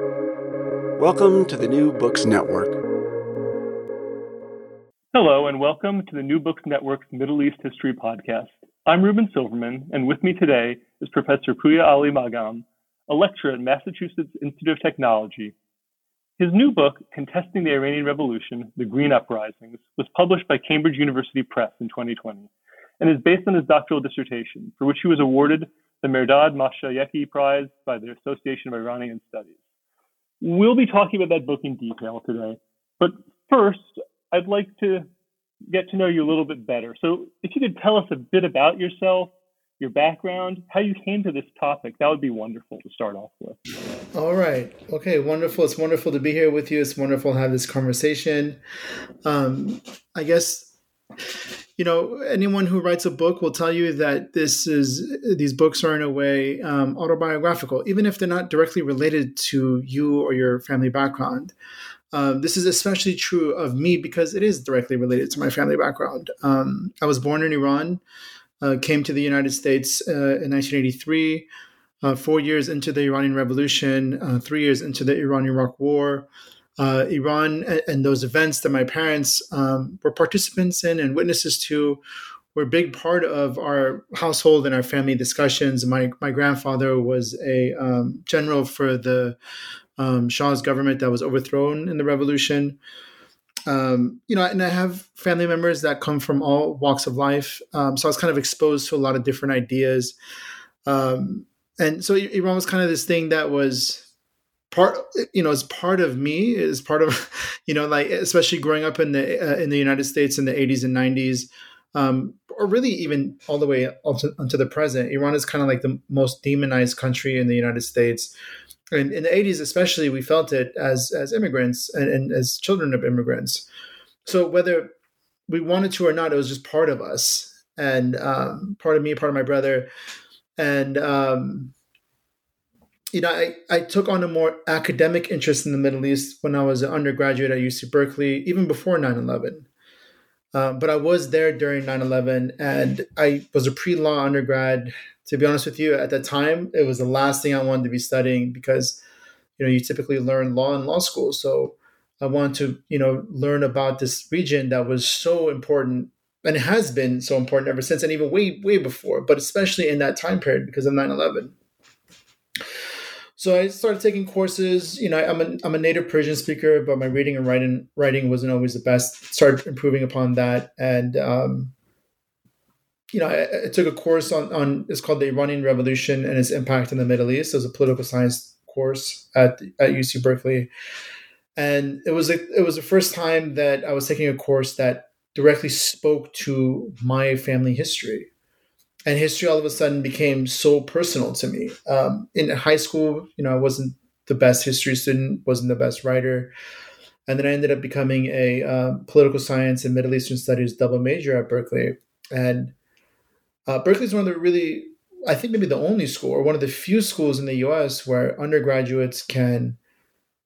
Welcome to the New Books Network. Hello, and welcome to the New Books Network's Middle East History Podcast. I'm Reuben Silverman, and with me today is Professor Pouya Alimagham, a lecturer at Massachusetts Institute of Technology. His new book, Contesting the Iranian Revolution The Green Uprisings, was published by Cambridge University Press in 2020 and is based on his doctoral dissertation, for which he was awarded the Mehrdad Mashayekhi Prize by the Association of Iranian Studies. We'll be talking about that book in detail today. But first, I'd like to get to know you a little bit better. So, if you could tell us a bit about yourself, your background, how you came to this topic, that would be wonderful to start off with. All right. Okay. Wonderful. It's wonderful to be here with you. It's wonderful to have this conversation. Um, I guess you know anyone who writes a book will tell you that this is these books are in a way um, autobiographical even if they're not directly related to you or your family background. Um, this is especially true of me because it is directly related to my family background. Um, i was born in iran uh, came to the united states uh, in 1983 uh, four years into the iranian revolution uh, three years into the iran-iraq war uh, Iran and, those events that my parents um, were participants in and witnesses to were a big part of our household and our family discussions. My my grandfather was a um, general for the um, Shah's government that was overthrown in the revolution. Um, you know, and I have family members that come from all walks of life, um, so I was kind of exposed to a lot of different ideas. Um, and so Iran was kind of this thing that was part you know as part of me is part of you know like especially growing up in the uh, in the united states in the 80s and 90s um, or really even all the way onto, onto the present iran is kind of like the most demonized country in the united states. And in the 80s especially we felt it as as immigrants and, and as children of immigrants. So whether we wanted to or not it was just part of us. And um, part of me part of my brother. And um, you know, I, I took on a more academic interest in the Middle East when I was an undergraduate at UC Berkeley, even before 9 11. Um, but I was there during 9 11 and I was a pre law undergrad. To be honest with you, at that time, it was the last thing I wanted to be studying because, you know, you typically learn law in law school. So I wanted to, you know, learn about this region that was so important and has been so important ever since and even way, way before, but especially in that time period because of 9 11. So I started taking courses. You know, I'm a I'm a native Persian speaker, but my reading and writing writing wasn't always the best. Started improving upon that, and um, you know, I, I, took a course on on it's called the Iranian Revolution and its impact in the Middle East. It was a political science course at at UC Berkeley, and it was a, it was the first time that I was taking a course that directly spoke to my family history and history all of a sudden became so personal to me. Um, in high school, you know, I wasn't the best history student, wasn't the best writer, and then I ended up becoming a uh, political science and Middle Eastern studies double major at Berkeley. And uh, Berkeley is one of the really, I think maybe the only school or one of the few schools in the U.S. where undergraduates can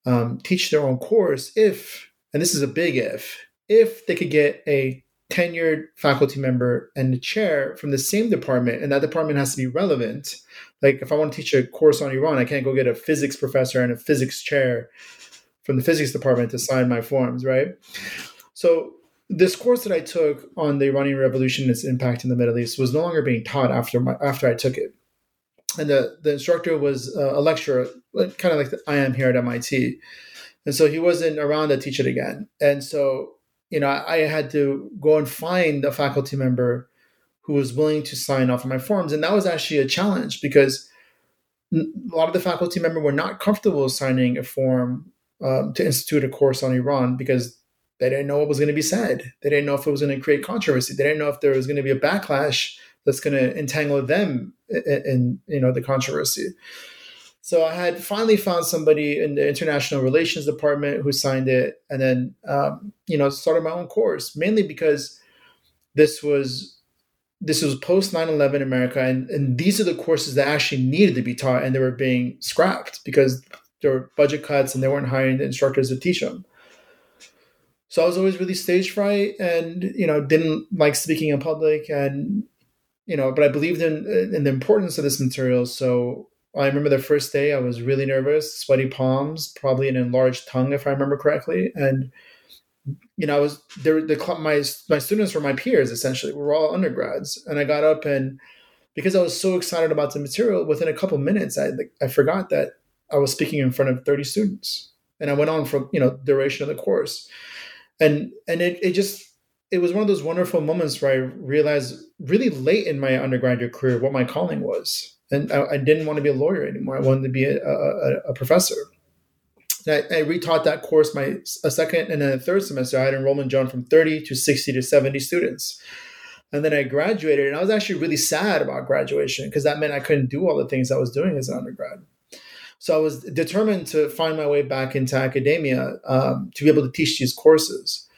um, teach their own course if, and this is a big if, if they could get a tenured faculty member and a chair from the same department, and that department has to be relevant. Like if I want to teach a course on Iran, I can't go get a physics professor and a physics chair from the physics department to sign my forms, right? So this course that I took on the Iranian Revolution and its impact in the Middle East was no longer being taught after my, after I took it. And the, the instructor was a lecturer, kind of like I am here at MIT. And so he wasn't around to teach it again. And so you know, I had to go and find a faculty member who was willing to sign off on my forms. And that was actually a challenge because a lot of the faculty member were not comfortable signing a form um, to institute a course on Iran because they didn't know what was going to be said. They didn't know if it was going to create controversy. They didn't know if there was going to be a backlash that's going to entangle them in, in you know the controversy. So I had finally found somebody in the international relations department who signed it, and then um, you know started my own course mainly because this was this was post 9-11 america and, and these are the courses that actually needed to be taught and they were being scrapped because there were budget cuts and they weren't hiring the instructors to teach them so i was always really stage fright and you know didn't like speaking in public and you know but i believed in in the importance of this material so I remember the first day I was really nervous, sweaty palms, probably an enlarged tongue, if I remember correctly. And, you know, I was there, the, my, my students were my peers, essentially. We were all undergrads. And I got up and because I was so excited about the material, within a couple minutes, I, I forgot that I was speaking in front of 30 students. And I went on for, you know, duration of the course. And, and it, it just, it was one of those wonderful moments where I realized really late in my undergraduate career what my calling was. And I, I didn't want to be a lawyer anymore. I wanted to be a, a, a professor. I, I, retaught that course my a second and then a third semester. I had enrollment jump from 30 to 60 to 70 students. And then I graduated, and I was actually really sad about graduation because that meant I couldn't do all the things I was doing as an undergrad. So I was determined to find my way back into academia um, to be able to teach these courses.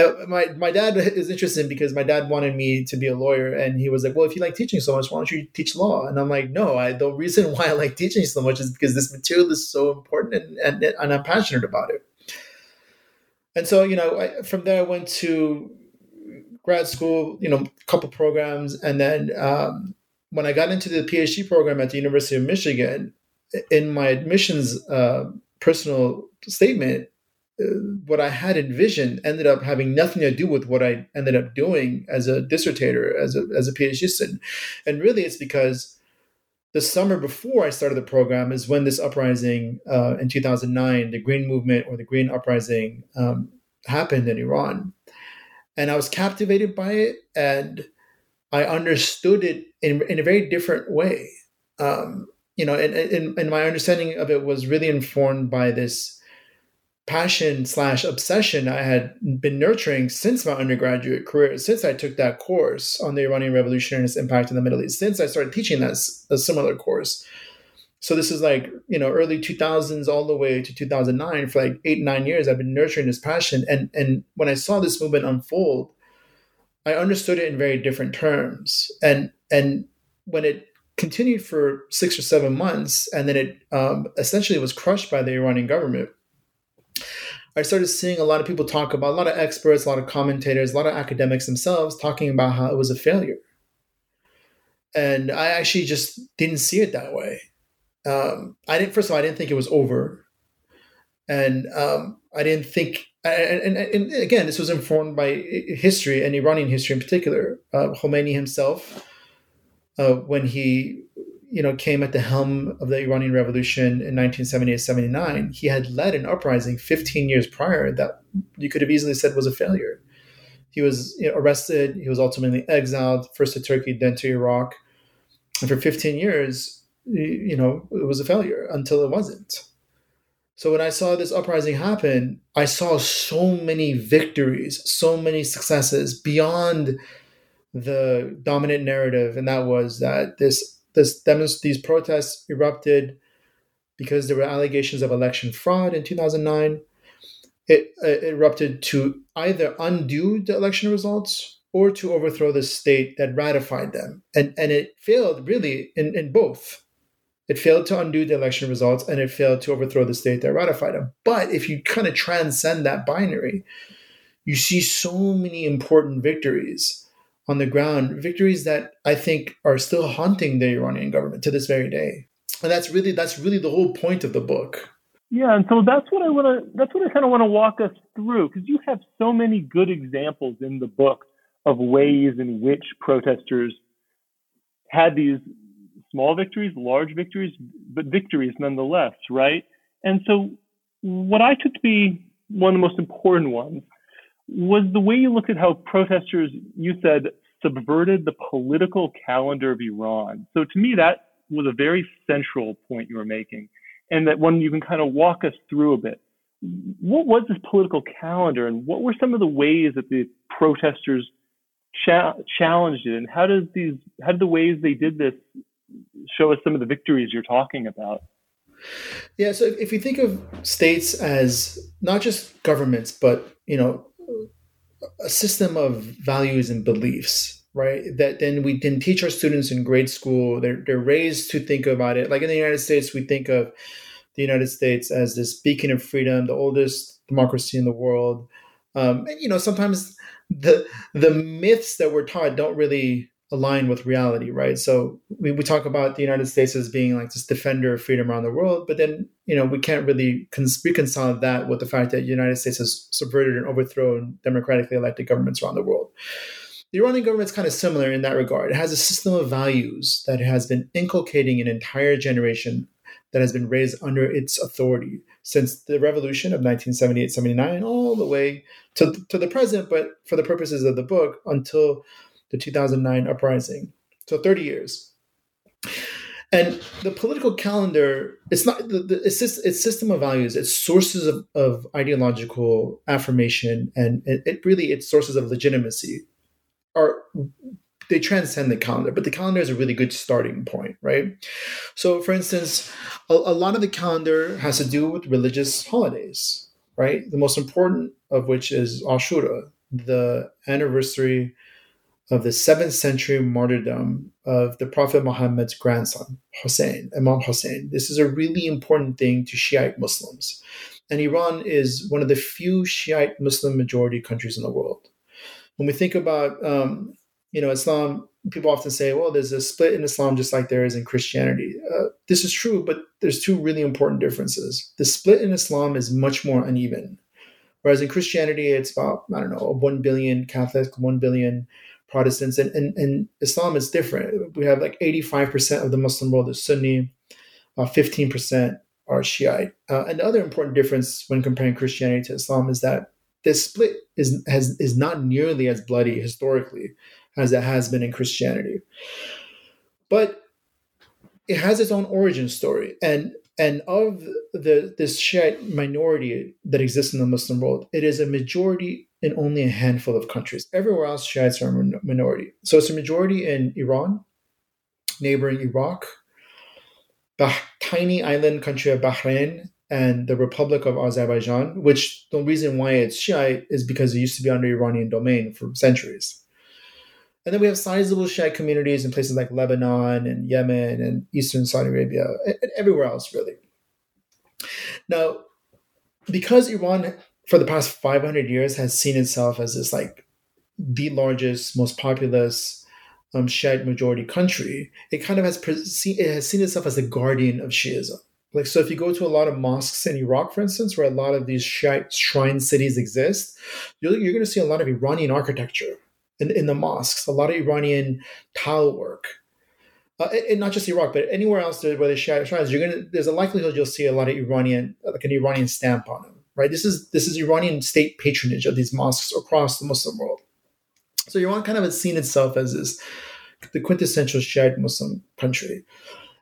Uh, my my dad is interesting because my dad wanted me to be a lawyer, and he was like, "Well, if you like teaching so much, why don't you teach law?" And I'm like, "No, I, the reason why I like teaching so much is because this material is so important, and and, and I'm passionate about it." And so, you know, I, from there I went to grad school, you know, a couple programs, and then um, when I got into the PhD program at the University of Michigan, in my admissions uh, personal statement, what I had envisioned ended up having nothing to do with what I ended up doing as a dissertator, as a as a PhD student, and really it's because the summer before I started the program is when this uprising uh, in 2009, the Green Movement or the Green Uprising, um, happened in Iran, and I was captivated by it, and I understood it in in a very different way. Um, you know, and, and, and my understanding of it was really informed by this passion slash obsession I had been nurturing since my undergraduate career, since I took that course on the Iranian Revolution and its impact in the Middle East, since I started teaching that a similar course. So this is like you know early 2000s all the way to 2009 for like eight nine years I've been nurturing this passion and and when I saw this movement unfold, I understood it in very different terms and and when it continued for six or seven months and then it um, essentially was crushed by the Iranian government I started seeing a lot of people talk about, a lot of experts, a lot of commentators, a lot of academics themselves talking about how it was a failure. And I actually just didn't see it that way. Um, I didn't, first of all, I didn't think it was over. And um, I didn't think, and, and, and, again, this was informed by history and Iranian history in particular. Uh, Khomeini himself, uh, when he you know, came at the helm of the Iranian Revolution in 1978-79, he had led an uprising 15 years prior that you could have easily said was a failure. He was you know, arrested. He was ultimately exiled, first to Turkey, then to Iraq, and for 15 years, you know, it was a failure until it wasn't. So when I saw this uprising happen, I saw so many victories, so many successes beyond the dominant narrative, and that was that this this demonst- these protests erupted because there were allegations of election fraud in 2009. It, uh, erupted to either undo the election results or to overthrow the state that ratified them. And, and it failed really in, in both. It failed to undo the election results and it failed to overthrow the state that ratified them. But if you kind of transcend that binary, you see so many important victories on the ground, victories that I think are still haunting the Iranian government to this very day. And that's really that's really the whole point of the book. Yeah, and so that's what I want to that's what I kind of want to walk us through because you have so many good examples in the book of ways in which protesters had these small victories, large victories, but victories nonetheless, right? And so what I took to be one of the most important ones was the way you looked at how protesters, you said, subverted the political calendar of Iran. So to me, that was a very central point you were making, and that one you can kind of walk us through a bit. What was this political calendar, and what were some of the ways that the protesters cha- challenged it, and how does these, how did the ways they did this show us some of the victories you're talking about? Yeah, so if you think of states as not just governments, but you know a system of values and beliefs right? That then we can teach our students in grade school. They're, they're raised to think about it. Like in the united states we think of the united states as this beacon of freedom the oldest democracy in the world. Um, and you know sometimes the the myths that we're taught don't really align with reality, right? So we, we talk about the United States as being like this defender of freedom around the world, but then you know we can't really cons- reconcile that with the fact that the United States has subverted and overthrown democratically elected governments around the world. The Iranian government is kind of similar in that regard. It has a system of values that has been inculcating an entire generation that has been raised under its authority since the revolution of 1978 79 all the way to, to the present, but for the purposes of the book, until the 2009 uprising. So 30 years. And the political calendar, it's not the, the it's, it's system of values, it's sources of, of ideological affirmation, and it, it really its sources of legitimacy are they transcend the calendar, but the calendar is a really good starting point, right? So, for instance, a, a, lot of the calendar has to do with religious holidays, right? The most important of which is Ashura, the anniversary of the seventh century martyrdom of the Prophet Muhammad's grandson, Hussein, Imam Hussein. This is a really important thing to Shiite Muslims. And Iran is one of the few Shiite Muslim majority countries in the world. When we think about um, you know, Islam, people often say, well, there's a split in Islam just like there is in Christianity. Uh, this is true, but there's two really important differences. The split in Islam is much more uneven. Whereas in Christianity, it's about, I don't know, 1 billion Catholic, 1 billion Protestants. And, and, and Islam is different. We have like 85% of the Muslim world is Sunni, uh, 15% are Shiite. Uh, and the other important difference when comparing Christianity to Islam is that this split is, has, is not nearly as bloody historically as it has been in Christianity. But it has its own origin story. And and of the this Shiite minority that exists in the Muslim world, it is a majority in only a handful of countries. Everywhere else, Shiites are a minority. So it's a majority in Iran, neighboring Iraq, the tiny island country of Bahrain, and the Republic of Azerbaijan, which the reason why it's Shiite is because it used to be under Iranian domain for centuries. And then we have sizable Shiite communities in places like Lebanon and Yemen and Eastern Saudi Arabia and everywhere else, really. Now, because Iran, for the past 500 years, has seen itself as this like the largest, most populous um, Shiite majority country, it kind of has it has seen itself as the guardian of Shiism. Like so, if you go to a lot of mosques in Iraq, for instance, where a lot of these Shiite shrine cities exist, you're, you're going to see a lot of Iranian architecture in, in the mosques, a lot of Iranian tile work. Uh, and not just Iraq, but anywhere else where there's shrines, you're gonna. There's a likelihood you'll see a lot of Iranian, like an Iranian stamp on them, right? This is this is Iranian state patronage of these mosques across the Muslim world. So Iran kind of has seen itself as this the quintessential Shiite Muslim country,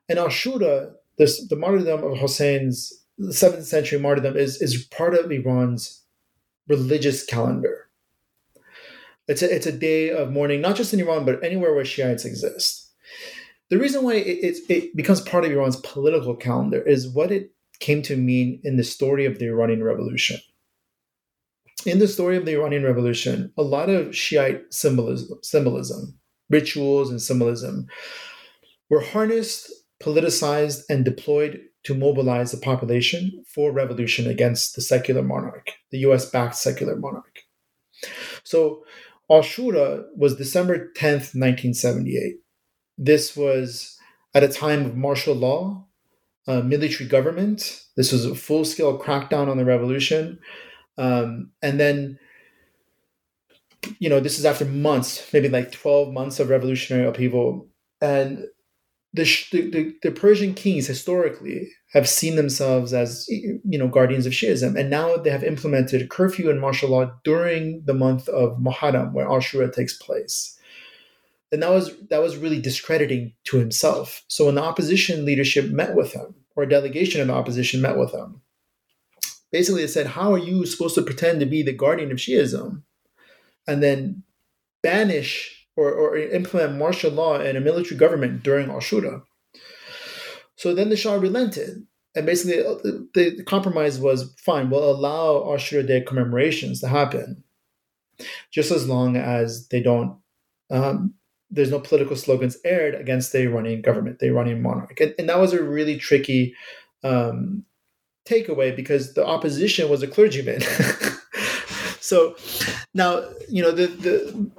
and Ashura, this the martyrdom of Hussein's the seventh century martyrdom is is part of Iran's religious calendar. It's a, it's a day of mourning, not just in Iran, but anywhere where Shiites exist. The reason why it, it, it becomes part of Iran's political calendar is what it came to mean in the story of the Iranian Revolution. In the story of the Iranian Revolution, a lot of Shiite symbolism, symbolism rituals, and symbolism were harnessed, politicized, and deployed to mobilize the population for revolution against the secular monarch, the US backed secular monarch. So Ashura was December 10th, 1978. This was at a time of martial law, uh, military government. This was a full scale crackdown on the revolution. Um, and then, you know, this is after months, maybe like 12 months of revolutionary upheaval. And the, the, the Persian kings historically have seen themselves as you know guardians of Shiism, and now they have implemented curfew and martial law during the month of Muharram, where Ashura takes place. And that was that was really discrediting to himself. So when the opposition leadership met with him, or a delegation of the opposition met with him, basically they said, "How are you supposed to pretend to be the guardian of Shiism, and then banish or, or implement martial law and a military government during Ashura. So then the Shah relented. And basically, uh, the, the compromise was fine, we'll allow Ashura Day commemorations to happen, just as long as they don't, um, there's no political slogans aired against the Iranian government, the Iranian monarch. And, and that was a really tricky um, takeaway because the opposition was a clergyman. so now, you know, the, the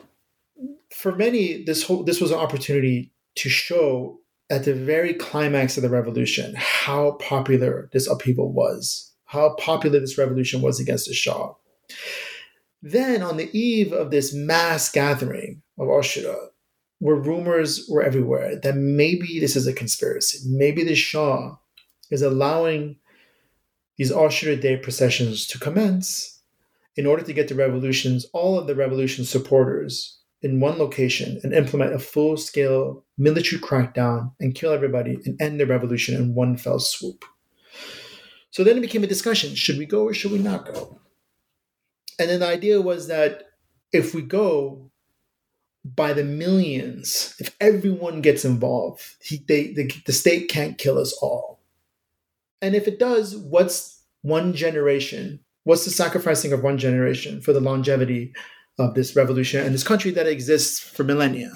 for many, this whole this was an opportunity to show at the very climax of the revolution how popular this upheaval was, how popular this revolution was against the Shah. Then, on the eve of this mass gathering of Ashura, where rumors were everywhere that maybe this is a conspiracy, maybe the Shah is allowing these Ashura Day processions to commence in order to get the revolutions, all of the revolution supporters in one location and implement a full scale military crackdown and kill everybody and end the revolution in one fell swoop. So then it became a discussion should we go or should we not go? And then the idea was that if we go by the millions, if everyone gets involved, he, they, the, the state can't kill us all. And if it does, what's one generation? What's the sacrificing of one generation for the longevity of this revolution and this country that exists for millennia.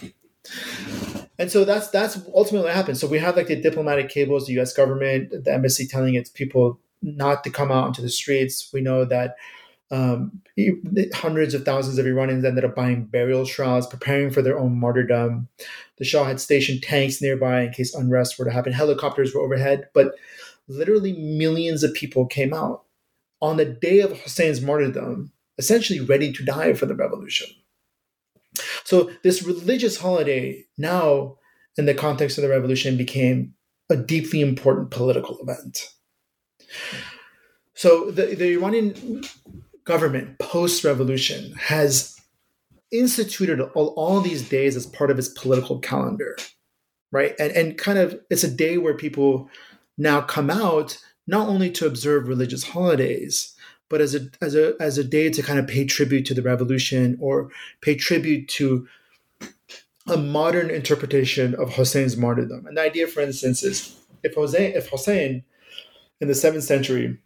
And so that's that's ultimately what happened. So we have like the diplomatic cables, the U.S. government, the embassy telling its people not to come out into the streets. We know that um, hundreds of thousands of Iranians ended up buying burial shrouds, preparing for their own martyrdom. The Shah had stationed tanks nearby in case unrest were to happen. Helicopters were overhead, but literally millions of people came out on the day of Hussein's martyrdom essentially ready to die for the revolution. So, this religious holiday now, in the context of the revolution, became a deeply important political event. So, the, the Iranian government post revolution has instituted all, all these days as part of its political calendar, right? And, and kind of it's a day where people now come out not only to observe religious holidays, but as a as a as a day to kind of pay tribute to the revolution or pay tribute to a modern interpretation of Hussein's martyrdom. And the idea, for instance, is if Hussein, if Hussein in the seventh century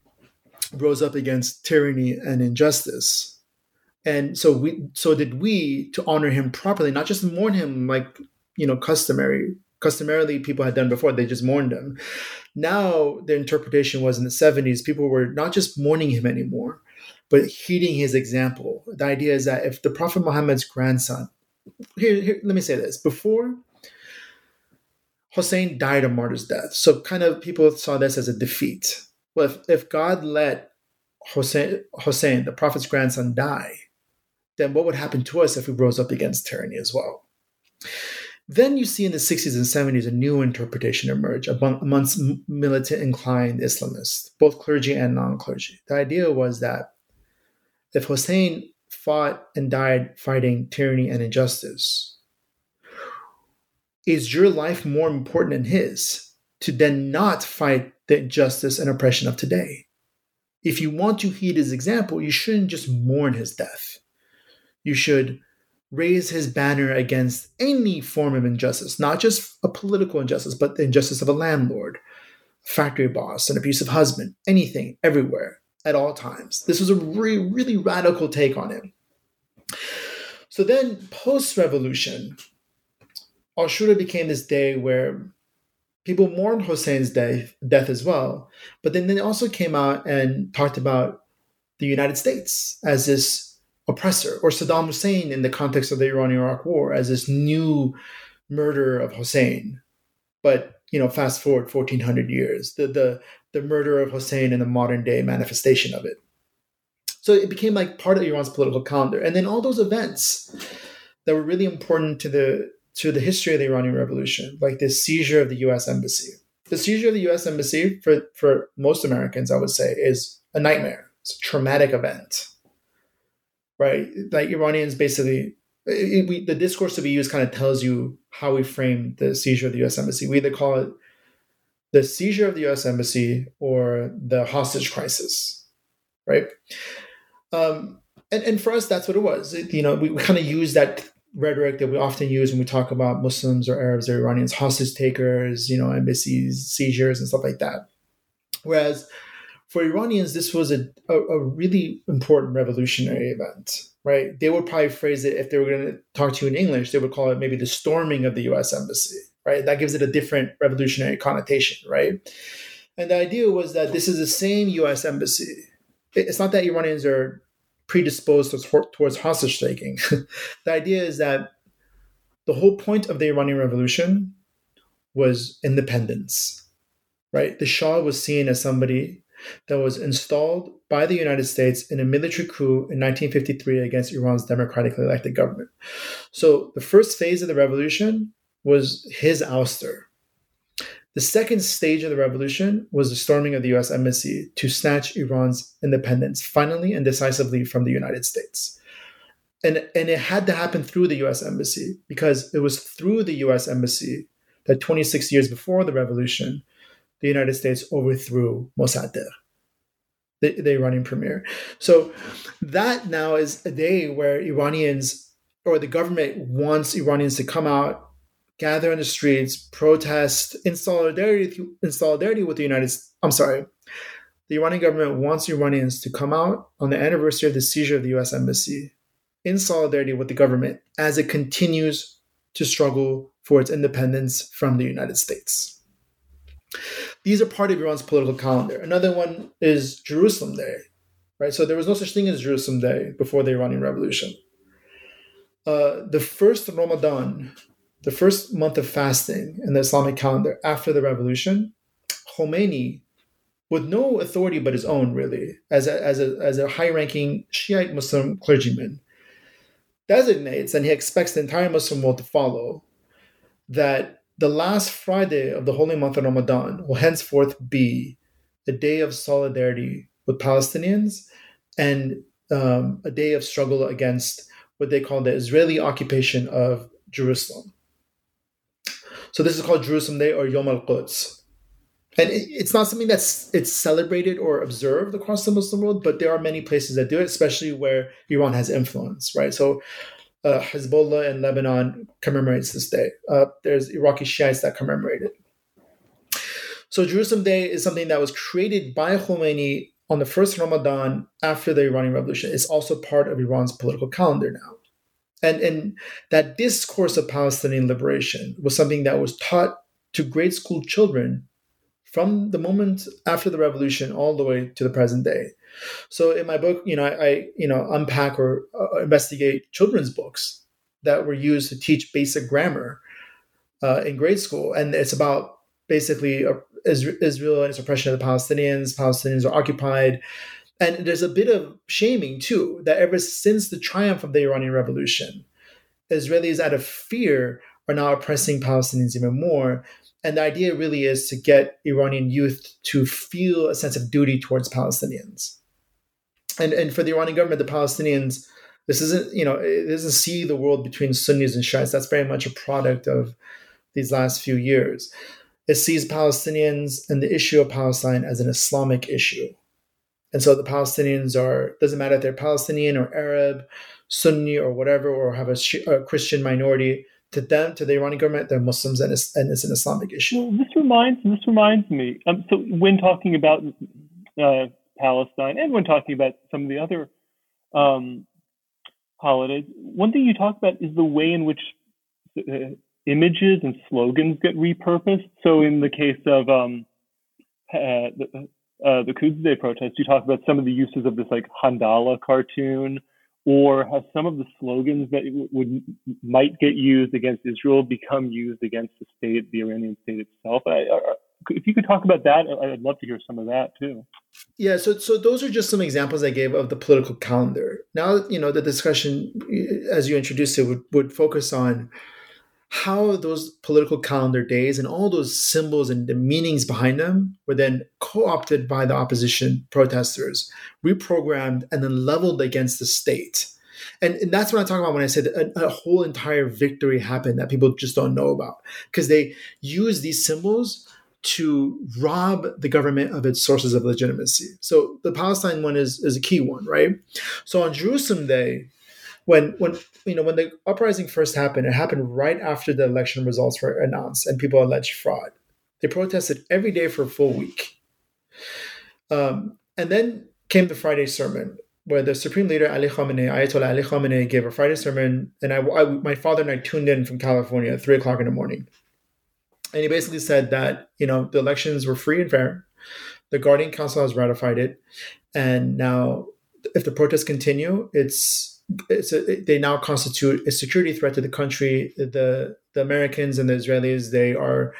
rose up against tyranny and injustice, and so we so did we to honor him properly, not just mourn him like you know customary customarily people had done before. They just mourned him. Now the interpretation was in the 70s, people were not just mourning him anymore, but heeding his example. The idea is that if the Prophet Muhammad's grandson, here, here let me say this, before Hussein died a martyr's death, so kind of people saw this as a defeat. Well, if, if God let Hussein, Hussein, the Prophet's grandson, die, then what would happen to us if we rose up against tyranny as well? Then you see in the 60s and 70s a new interpretation emerge amongst militant inclined Islamists, both clergy and non clergy. The idea was that if Hussein fought and died fighting tyranny and injustice, is your life more important than his to then not fight the injustice and oppression of today? If you want to heed his example, you shouldn't just mourn his death. You should raise his banner against any form of injustice, not just a political injustice, but the injustice of a landlord, factory boss, an abusive husband, anything, everywhere, at all times. This was a really, really radical take on him. So then, post revolution, Ashura became this day where people mourned Hussein's death, death as well, but then they also came out and talked about the United States as this oppressor, or Saddam Hussein in the context of the Iran Iraq War as this new murder of Hussein. But you know, fast forward 1400 years, the the the murder of Hussein and the modern day manifestation of it. So it became like part of Iran's political calendar, and then all those events that were really important to the to the history of the Iranian Revolution, like the seizure of the U.S. embassy. The seizure of the U.S. embassy for for most Americans, I would say, is a nightmare. It's a traumatic event right? Like Iranians basically, it, we, the discourse that we use kind of tells you how we frame the seizure of the U.S. embassy. We either call it the seizure of the U.S. embassy or the hostage crisis, right? Um, and, and for us, that's what it was. It, you know, we, we kind of use that rhetoric that we often use when we talk about Muslims or Arabs or Iranians, hostage takers, you know, embassies, seizures, and stuff like that. Whereas for Iranians, this was a, a, a, really important revolutionary event, right? They would probably phrase it if they were going to talk to you in English, they would call it maybe the storming of the US embassy, right? That gives it a different revolutionary connotation, right? And the idea was that this is the same US embassy. It's not that Iranians are predisposed towards hostage taking. the idea is that the whole point of the Iranian Revolution was independence, right? The Shah was seen as somebody that was installed by the United States in a military coup in 1953 against Iran's democratically elected government. So the first phase of the revolution was his ouster. The second stage of the revolution was the storming of the US embassy to snatch Iran's independence finally and decisively from the United States. And, and it had to happen through the US embassy because it was through the US embassy that 26 years before the revolution, the United States overthrew Mossadegh, the, the Iranian premier. So that now is a day where Iranians or the government wants Iranians to come out, gather in the streets, protest in solidarity in solidarity with the United States. I'm sorry. The Iranian government wants Iranians to come out on the anniversary of the seizure of the US embassy in solidarity with the government as it continues to struggle for its independence from the United States. These are part of Iran's political calendar. Another one is Jerusalem Day, right? So there was no such thing as Jerusalem Day before the Iranian Revolution. Uh, the first Ramadan, the first month of fasting in the Islamic calendar after the revolution, Khomeini, with no authority but his own, really, as a, as a, as a high ranking Shiite Muslim clergyman, designates and he expects the entire Muslim world to follow that the last Friday of the holy month of Ramadan will henceforth be a day of solidarity with Palestinians and um, a day of struggle against what they call the Israeli occupation of Jerusalem. So this is called Jerusalem Day or Yom Al Quds. And it, it's not something that's it's celebrated or observed across the Muslim world, but there are many places that do it, especially where Iran has influence, right? So uh, Hezbollah in Lebanon commemorates this day. Uh, there's Iraqi Shiites that commemorate it. So Jerusalem Day is something that was created by Khomeini on the first Ramadan after the Iranian Revolution. It's also part of Iran's political calendar now. And, and that discourse of Palestinian liberation was something that was taught to grade school children from the moment after the revolution all the way to the present day. So in my book, you know, I, I you know unpack or uh, investigate children's books that were used to teach basic grammar uh, in grade school, and it's about basically uh, Israel and its oppression of the Palestinians. Palestinians are occupied, and there's a bit of shaming too that ever since the triumph of the Iranian Revolution, Israelis out of fear are now oppressing Palestinians even more. And the idea really is to get Iranian youth to feel a sense of duty towards Palestinians and and for the Iranian government, the Palestinians, this isn't you know it doesn't see the world between Sunnis and Shiites. That's very much a product of these last few years. It sees Palestinians and the issue of Palestine as an Islamic issue, and so the Palestinians are doesn't matter if they're Palestinian or Arab, Sunni or whatever, or have a, a Christian minority. To them, to the Iranian government, they're Muslims, and it's, and it's an Islamic issue. Well, this reminds this reminds me. Um, so when talking about uh, Palestine, and when talking about some of the other um, holidays, one thing you talk about is the way in which uh, images and slogans get repurposed. So, in the case of um, uh, the, uh, the Quds Day protest, you talk about some of the uses of this like Handala cartoon, or have some of the slogans that would might get used against Israel become used against the state, the Iranian state itself. I, if you could talk about that, I'd love to hear some of that too. Yeah, so so those are just some examples I gave of the political calendar. Now, you know, the discussion as you introduced it would, would focus on how those political calendar days and all those symbols and the meanings behind them were then co-opted by the opposition protesters, reprogrammed, and then leveled against the state. And, and that's what I talk about when I said a, a whole entire victory happened that people just don't know about because they use these symbols to rob the government of its sources of legitimacy. So the Palestine one is, is a key one, right? So on Jerusalem Day, when when you know when the uprising first happened, it happened right after the election results were announced and people alleged fraud. They protested every day for a full week. Um, and then came the Friday sermon, where the supreme leader Ali Khamenei, Ayatollah Ali Khamenei, gave a Friday sermon, and I, I, my father and I tuned in from California at three o'clock in the morning and he basically said that you know the elections were free and fair. The Guardian Council has ratified it, and now if the protests continue, it's a, they now constitute a security threat to the country. The the Americans and the Israelis they are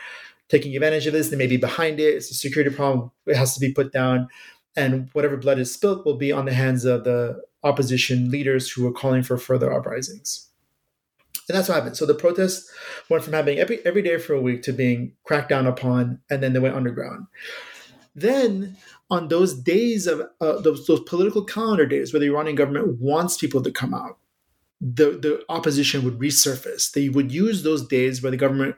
taking advantage of this. They may be behind it. It's a security problem. It has to be put down, and whatever blood is spilt will be on the hands of the opposition leaders who are calling for further uprisings. And that's what happened. So the protests went from happening every every day for a week to being cracked down upon, and then they went underground. Then on those days of uh, those, those political calendar days where the Iranian government wants people to come out, the, the opposition would resurface. They would use those days where the government,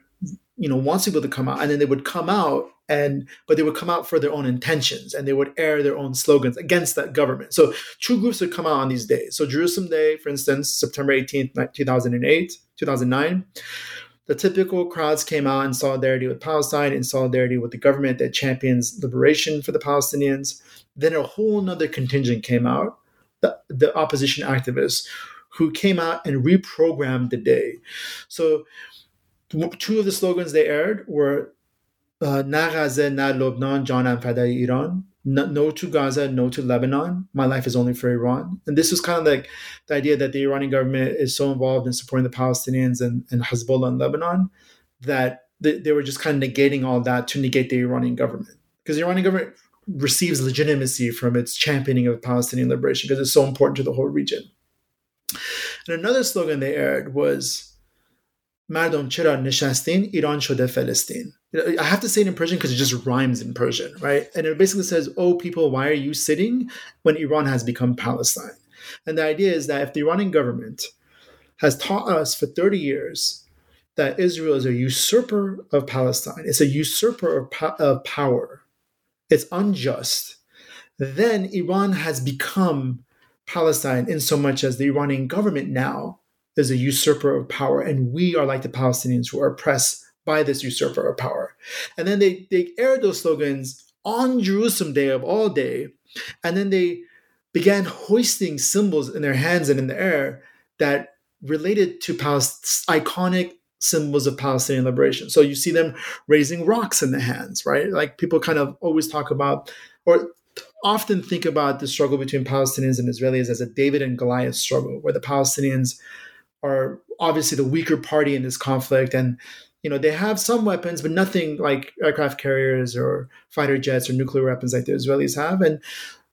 you know, wants people to come out, and then they would come out and but they would come out for their own intentions and they would air their own slogans against that government. So two groups would come out on these days. So Jerusalem Day, for instance, September 18th, 2008, 2009 the typical crowds came out in solidarity with Palestine, in solidarity with the government that champions liberation for the Palestinians. Then a whole nother contingent came out, the, the opposition activists, who came out and reprogrammed the day. So two of the slogans they aired were uh, Na Gaza, Na Lobnan, Janam Fadai Iran, no to Gaza, no to Lebanon. My life is only for Iran. And this was kind of like the idea that the Iranian government is so involved in supporting the Palestinians and, and Hezbollah in Lebanon that they were just kind of negating all that to negate the Iranian government. Because the Iranian government receives legitimacy from its championing of Palestinian liberation because it's so important to the whole region. And another slogan they aired was مردم چرا نشستین ایران شده فلسطین I have to say it in Persian because it just rhymes in Persian, right? And it basically says, Oh, people, why are you sitting when Iran has become Palestine? And the idea is that if the Iranian government has taught us for 30 years that Israel is a usurper of Palestine, it's a usurper of, po- of power, it's unjust, then Iran has become Palestine in so much as the Iranian government now is a usurper of power, and we are like the Palestinians who are oppressed by this usurper of power. And then they, they aired those slogans on Jerusalem Day of all day, and then they began hoisting symbols in their hands and in the air that related to Palest- iconic symbols of Palestinian liberation. So you see them raising rocks in the hands, right? Like people kind of always talk about or often think about the struggle between Palestinians and Israelis as a David and Goliath struggle, where the Palestinians are obviously the weaker party in this conflict. And you know they have some weapons but nothing like aircraft carriers or fighter jets or nuclear weapons like the israelis have. And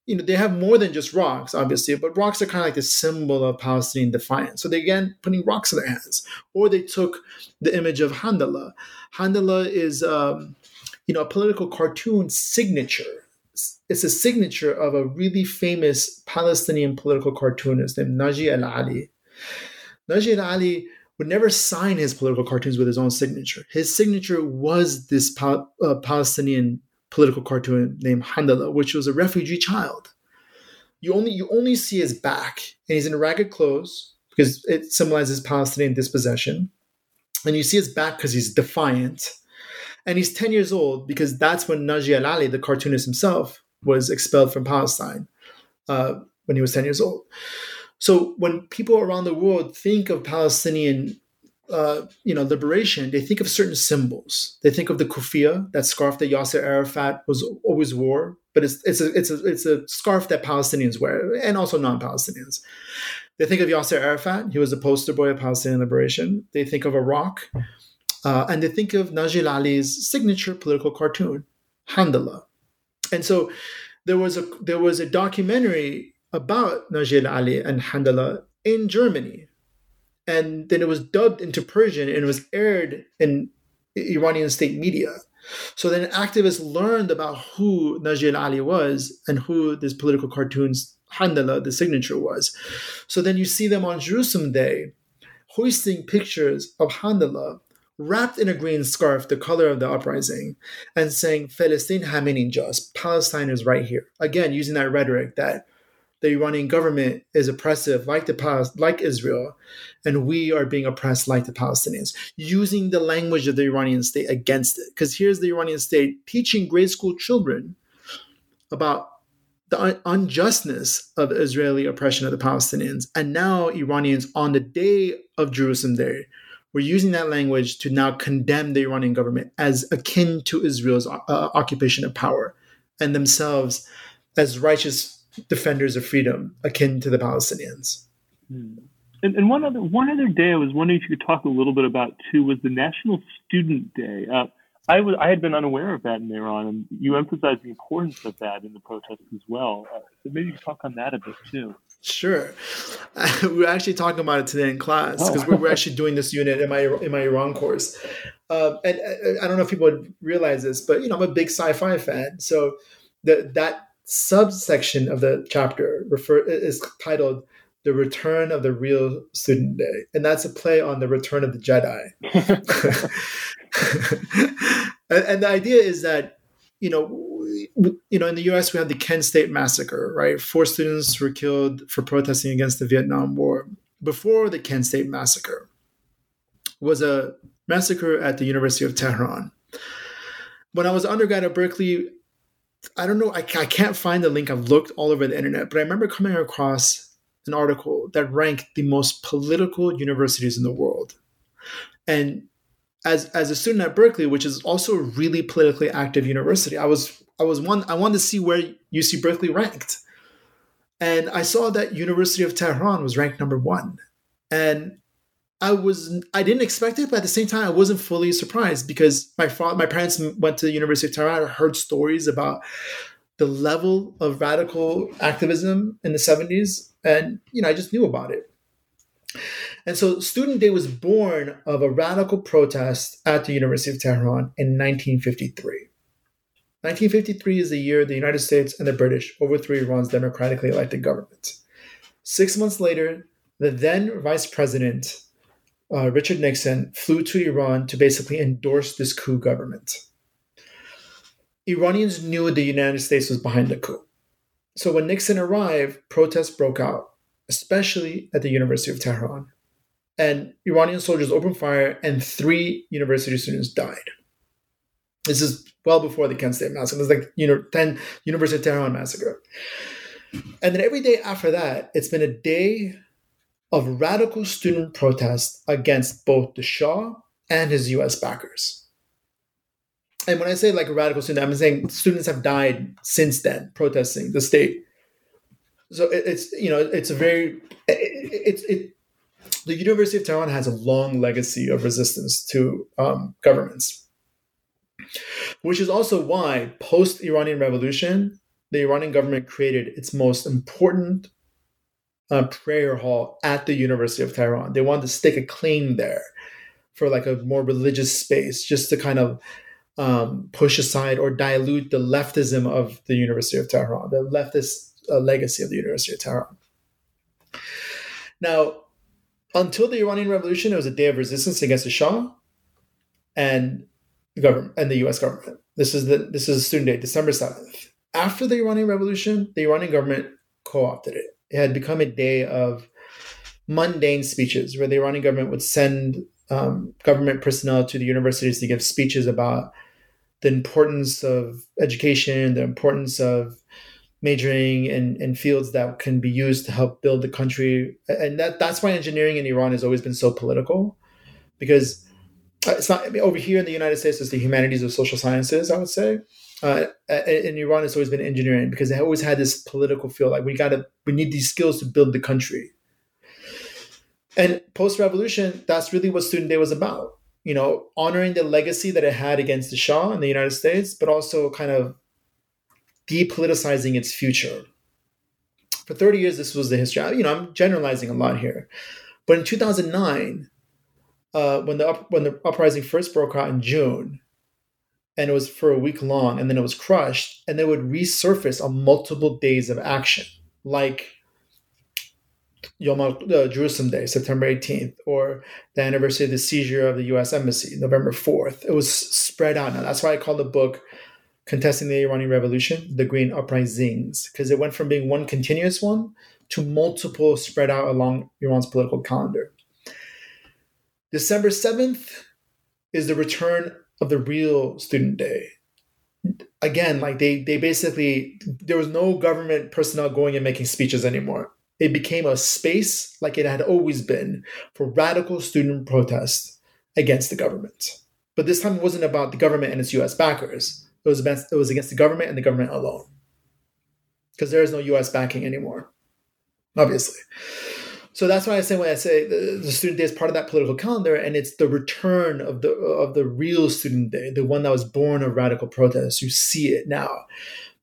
you know they have more than just rocks obviously but rocks are kind of like the symbol of palestinian defiance. So they again putting rocks in their hands or they took the image of handala handala is um, you know a political cartoon signature. It's a signature of a really famous palestinian political cartoonist named naji al-ali Naji al-Ali would never sign his political cartoons with his own signature. His signature was this uh, Palestinian political cartoon named Handala, which was a refugee child. You only you only see his back, and he's in ragged clothes because it symbolizes Palestinian dispossession. And you see his back because he's defiant, and he's ten years old because that's when Naji Al Ali, the cartoonist himself, was expelled from Palestine uh, when he was ten years old. So when people around the world think of Palestinian, uh, you know, liberation, they think of certain symbols. They think of the kufiya, that scarf that Yasser Arafat was always wore, but it's it's a it's a it's a scarf that Palestinians wear and also non-Palestinians. They think of Yasser Arafat; he was a poster boy of Palestinian liberation. They think of rock, uh, and they think of Naji al-Ali's signature political cartoon, Handala. And so there was a there was a documentary about Naji al-Ali and Handala in Germany. And then it was dubbed into Persian and it was aired in Iranian state media. So then activists learned about who Naji al-Ali was and who this political cartoon's Handala, the signature was. So then you see them on Jerusalem Day hoisting pictures of Handala wrapped in a green scarf, the color of the uprising, and saying, Palestine Palestine is right here. Again, using that rhetoric that the Iranian government is oppressive like the like Israel, and we are being oppressed like the Palestinians, using the language of the Iranian state against it. Because here's the Iranian state teaching grade school children about the un- unjustness of Israeli oppression of the Palestinians, and now Iranians on the day of Jerusalem Day we're using that language to now condemn the Iranian government as akin to Israel's uh, occupation of power and themselves as righteous defenders of freedom akin to the Palestinians. Hmm. And, and, one other one other day, I was wondering if you could talk a little bit about too was the National Student Day. Uh, I was I had been unaware of that in Iran, and you emphasized the importance of that in the protests as well. Uh, so maybe you could talk on that a bit too. Sure, we are actually talking about it today in class because oh. we're, we're, actually doing this unit in my in my Iran course. Uh, and uh, I don't know if people would realize this, but you know I'm a big sci-fi fan, so the, that subsection of the chapter refer is titled "The Return of the Real Student Day," and that's a play on the Return of the Jedi. and, and the idea is that you know you know in the U.S. we have the Kent State massacre, right? Four students were killed for protesting against the Vietnam War. Before the Kent State massacre was a massacre at the University of Tehran. When I was undergrad at Berkeley, I don't know, I, I can't find the link. I've looked all over the internet, but I remember coming across an article that ranked the most political universities in the world. And as as a student at Berkeley, which is also a really politically active university, I was I was one I wanted to see where UC Berkeley ranked. And I saw that University of Tehran was ranked number one. And I was I didn't expect it, but at the same time, I wasn't fully surprised because my father, my parents went to the University of Tehran. I heard stories about the level of radical activism in the 70s, and you know, I just knew about it. And so, Student Day was born of a radical protest at the University of Tehran in 1953. 1953 is the year the United States and the British overthrew Iran's democratically elected government. Six months later, the then vice president uh, Richard Nixon flew to Iran to basically endorse this coup government. Iranians knew the United States was behind the coup. So when Nixon arrived, protests broke out, especially at the University of Tehran. And Iranian soldiers opened fire, and three university students died. This is well before the Kent State massacre. It was like you know, 10 University of Tehran massacre. And then every day after that, it's been a day of radical student protest against both the Shah and his US backers. And when I say like a radical student, I'm saying students have died since then protesting the state. So it, it's you know it's a very it's it, it, the University of Tehran has a long legacy of resistance to um, governments, which is also why post Iranian revolution, the Iranian government created its most important uh, prayer hall at the University of Tehran. They wanted to stake a claim there for like a more religious space, just to kind of um, push aside or dilute the leftism of the University of Tehran, the leftist uh, legacy of the University of Tehran. Now, until the Iranian Revolution, it was a day of resistance against the Shah and the government and the U.S. government. This is the this is a student day, December seventh. After the Iranian Revolution, the Iranian government co-opted it it had become a day of mundane speeches where the Iranian government would send um, government personnel to the universities to give speeches about the importance of education, the importance of majoring in, in fields that can be used to help build the country. And that, that's why engineering in Iran has always been so political because it's not I mean, over here in the United States, it's the humanities or social sciences, I would say uh, Iran, it's always been engineering because they always had this political feel like we got to, we need these skills to build the country. And post revolution, that's really what Student Day was about. You know, honoring the legacy that it had against the Shah in the United States, but also kind of depoliticizing its future. For 30 years, this was the history. You know, I'm generalizing a lot here. But in 2009, uh, when the up, when the uprising first broke out in June, and it was for a week long and then it was crushed and they would resurface on multiple days of action like Yom uh, Jerusalem Day, September 18th, or the anniversary of the seizure of the U.S. Embassy, November 4th. It was spread out. Now that's why I call the book "Contesting the Iranian Revolution: The Green Uprisings," because it went from being one continuous one to multiple spread out along Iran's political calendar. December 7th is the return of the real student day. Again like they they basically there was no government personnel going and making speeches anymore. It became a space like it had always been for radical student protest against the government. But this time it wasn't about the government and its us backers. It was against, it was against the government and the government alone. Because there is no us backing anymore obviously so that's why I say when I say the, the, student day is part of that political calendar, and it's the return of the of the real student day, the one that was born of radical protests. You see it now,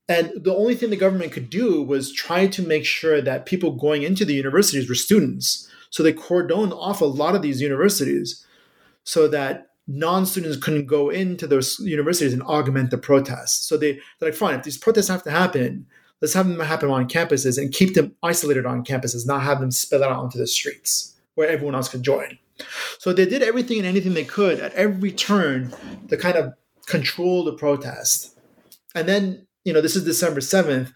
and the only thing the government could do was try to make sure that people going into the universities were students. So they cordoned off a lot of these universities, so that non-students couldn't go into those universities and augment the protests. So they, they're like, fine, if these protests have to happen, let's have them happen on campuses and keep them isolated on campuses, not have them spill out onto the streets where everyone else could join. So they did everything and anything they could at every turn to kind of control the protest. And then, you know, this is December 7th.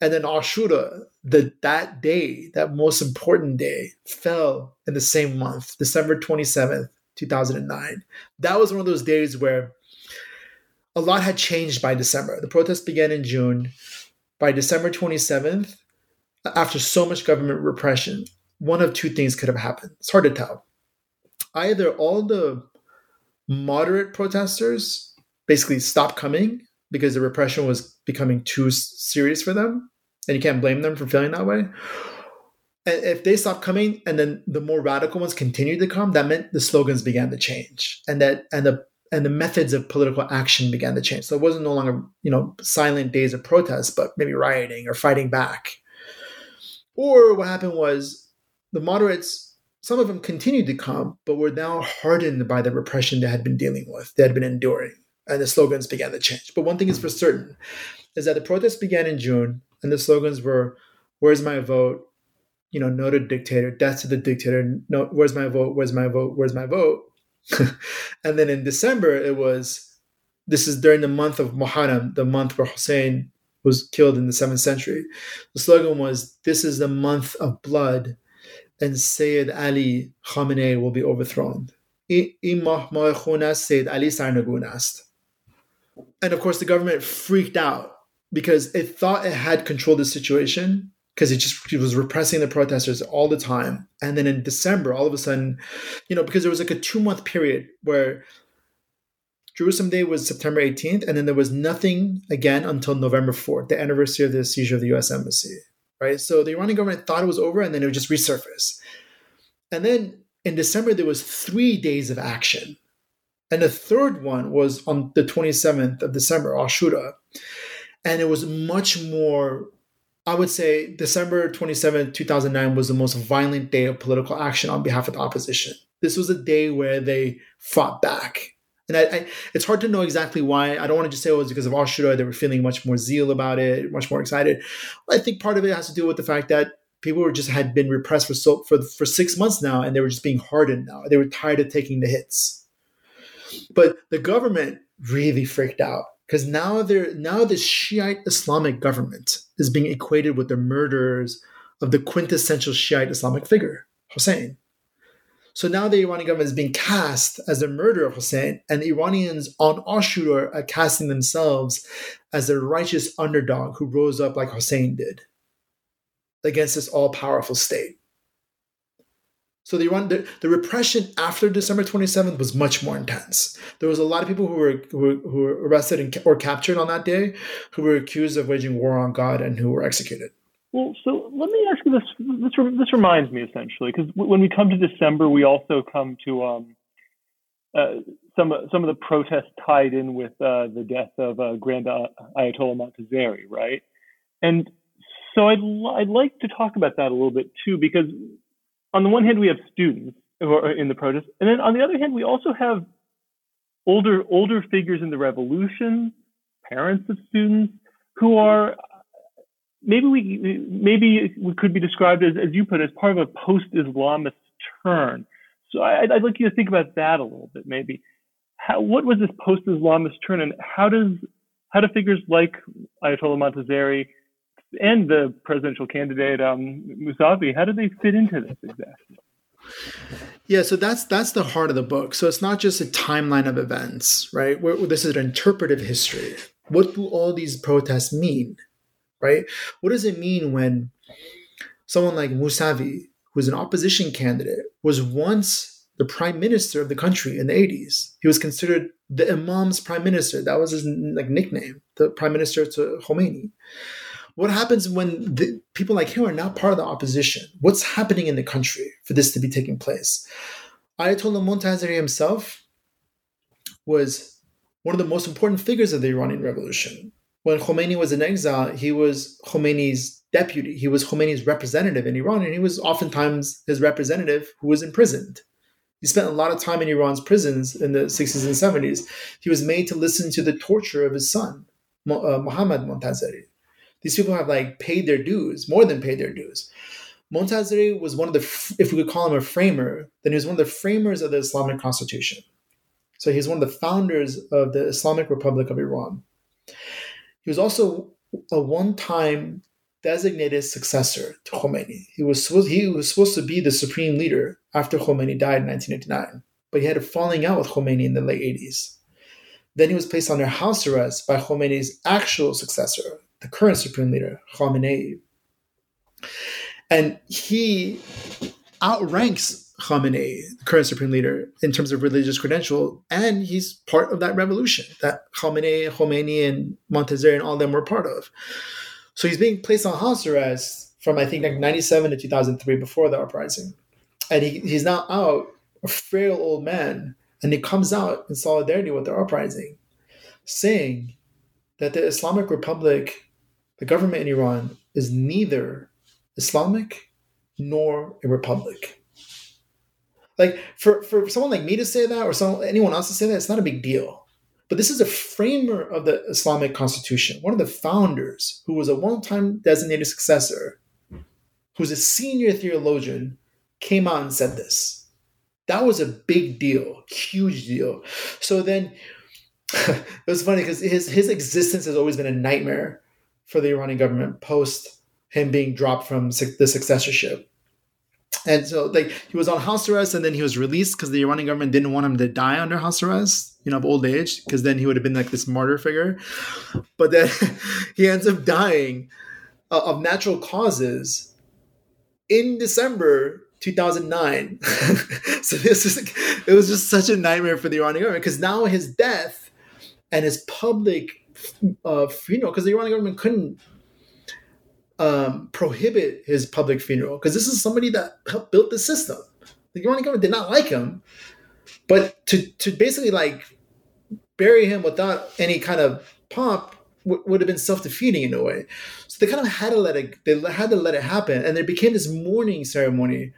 And then Ashura, the, that day, that most important day, fell in the same month, December 27th, 2009. That was one of those days where a lot had changed by December. The protest began in June by December 27th, after so much government repression, one of two things could have happened. It's hard to tell. Either all the moderate protesters basically stopped coming because the repression was becoming too serious for them, and you can't blame them for feeling that way. And if they stopped coming and then the more radical ones continued to come, that meant the slogans began to change. And that and the and the methods of political action began to change. So it wasn't no longer, you know, silent days of protest, but maybe rioting or fighting back. Or what happened was the moderates, some of them continued to come, but were now hardened by the repression they had been dealing with, they had been enduring, and the slogans began to change. But one thing is for certain is that the protests began in June, and the slogans were, "Where's my vote?" You know, no to dictator, death to the dictator. No, where's my vote? Where's my vote? Where's my vote? and then in December, it was this is during the month of Muharram, the month where Hussein was killed in the seventh century. The slogan was, This is the month of blood, and Sayyid Ali Khamenei will be overthrown. And of course, the government freaked out because it thought it had controlled the situation because it just it was repressing the protesters all the time. And then in December, all of a sudden, you know, because there was like a two month period where Jerusalem Day was September 18th, and then there was nothing again until November 4th, the anniversary of the seizure of the U.S. embassy. Right, so the Iranian government thought it was over, and then it would just resurface. And then in December, there was three days of action, and the third one was on the 27th of December, Ashura, and it was much more I would say December 27, 2009 was the most violent day of political action on behalf of the opposition. This was a day where they fought back. And I, I, it's hard to know exactly why. I don't want to just say oh, it was because of Ashura. They were feeling much more zeal about it, much more excited. I think part of it has to do with the fact that people were just had been repressed for so for for six months now, and they were just being hardened now. They were tired of taking the hits. But the government really freaked out because now they're now the Shiite Islamic government is being equated with the murderers of the quintessential Shiite Islamic figure, Hussein. So now the Iranian government is being cast as the murderer of Hussein, and the Iranians on Ashura are casting themselves as the righteous underdog who rose up like Hussein did against this all powerful state. So the, the, the repression after December 27th was much more intense. There was a lot of people who were who were, who were arrested and, or captured on that day, who were accused of waging war on God and who were executed. Well, so let me ask you this. This this reminds me essentially because when we come to December, we also come to um, uh, some some of the protests tied in with uh, the death of uh, Grand Ayatollah Montazeri, right? And so I'd I'd like to talk about that a little bit too because on the one hand, we have students who are in the protest, and then on the other hand, we also have older older figures in the revolution, parents of students who are maybe we maybe we could be described as, as you put, it, as part of a post-Islamist turn. So I, would like you to think about that a little bit, maybe. How, what was this post-Islamist turn, and how does how do figures like Ayatollah Montazeri and the presidential candidate um, Mousavi, how do they fit into this exactly? Yeah, so that's that's the heart of the book. So it's not just a timeline of events, right? Where, this is an interpretive history. What do all these protests mean, right? What does it mean when someone like Musavi, who's an opposition candidate, was once the prime minister of the country in the 80s? He was considered the Imam's prime minister. That was his like nickname, the prime minister to Khomeini what happens when the, people like him are not part of the opposition? What's happening in the country for this to be taking place? Ayatollah Montazeri himself was one of the most important figures of the Iranian Revolution. When Khomeini was in exile, he was Khomeini's deputy. He was Khomeini's representative in Iran, and he was oftentimes his representative who was imprisoned. He spent a lot of time in Iran's prisons in the 60s and 70s. He was made to listen to the torture of his son, uh, Mohammad Montazeri. These people have like paid their dues, more than paid their dues. Montazeri was one of the, if we could call him a framer, then he was one of the framers of the Islamic Constitution. So he's one of the founders of the Islamic Republic of Iran. He was also a one-time designated successor to Khomeini. He was he was supposed to be the supreme leader after Khomeini died in 1989, but he had a falling out with Khomeini in the late 80s. Then he was placed under house arrest by Khomeini's actual successor, the current supreme leader, Khamenei. And he outranks Khamenei, the current supreme leader, in terms of religious credential, and he's part of that revolution that Khamenei, Khomeini, and Montazeri and all them were part of. So he's being placed on house arrest from I think like 97 to 2003 before the uprising. And he, he's now out, a frail old man, and he comes out in solidarity with the uprising, saying that the Islamic Republic, the government in Iran, is neither Islamic nor a republic. Like for, for someone like me to say that or someone anyone else to say that, it's not a big deal. But this is a framer of the Islamic constitution, one of the founders, who was a one time designated successor, who's a senior theologian, came out and said this. That was a big deal, huge deal. So then it was funny because his, his existence has always been a nightmare for the Iranian government post him being dropped from the successorship. And so, like, he was on house arrest and then he was released because the Iranian government didn't want him to die under house arrest you know, of old age, because then he would have been like this martyr figure. But then he ends up dying uh, of natural causes in December 2009. so this is it was just such a nightmare for the Iranian government because now his death and his public uh, funeral, because the Iranian government couldn't um, prohibit his public funeral because this is somebody that helped build the system. The Iranian government did not like him, but to to basically like bury him without any kind of pomp w- would have been self defeating in a way. So they kind of had to let it. They had to let it happen, and there became this mourning ceremony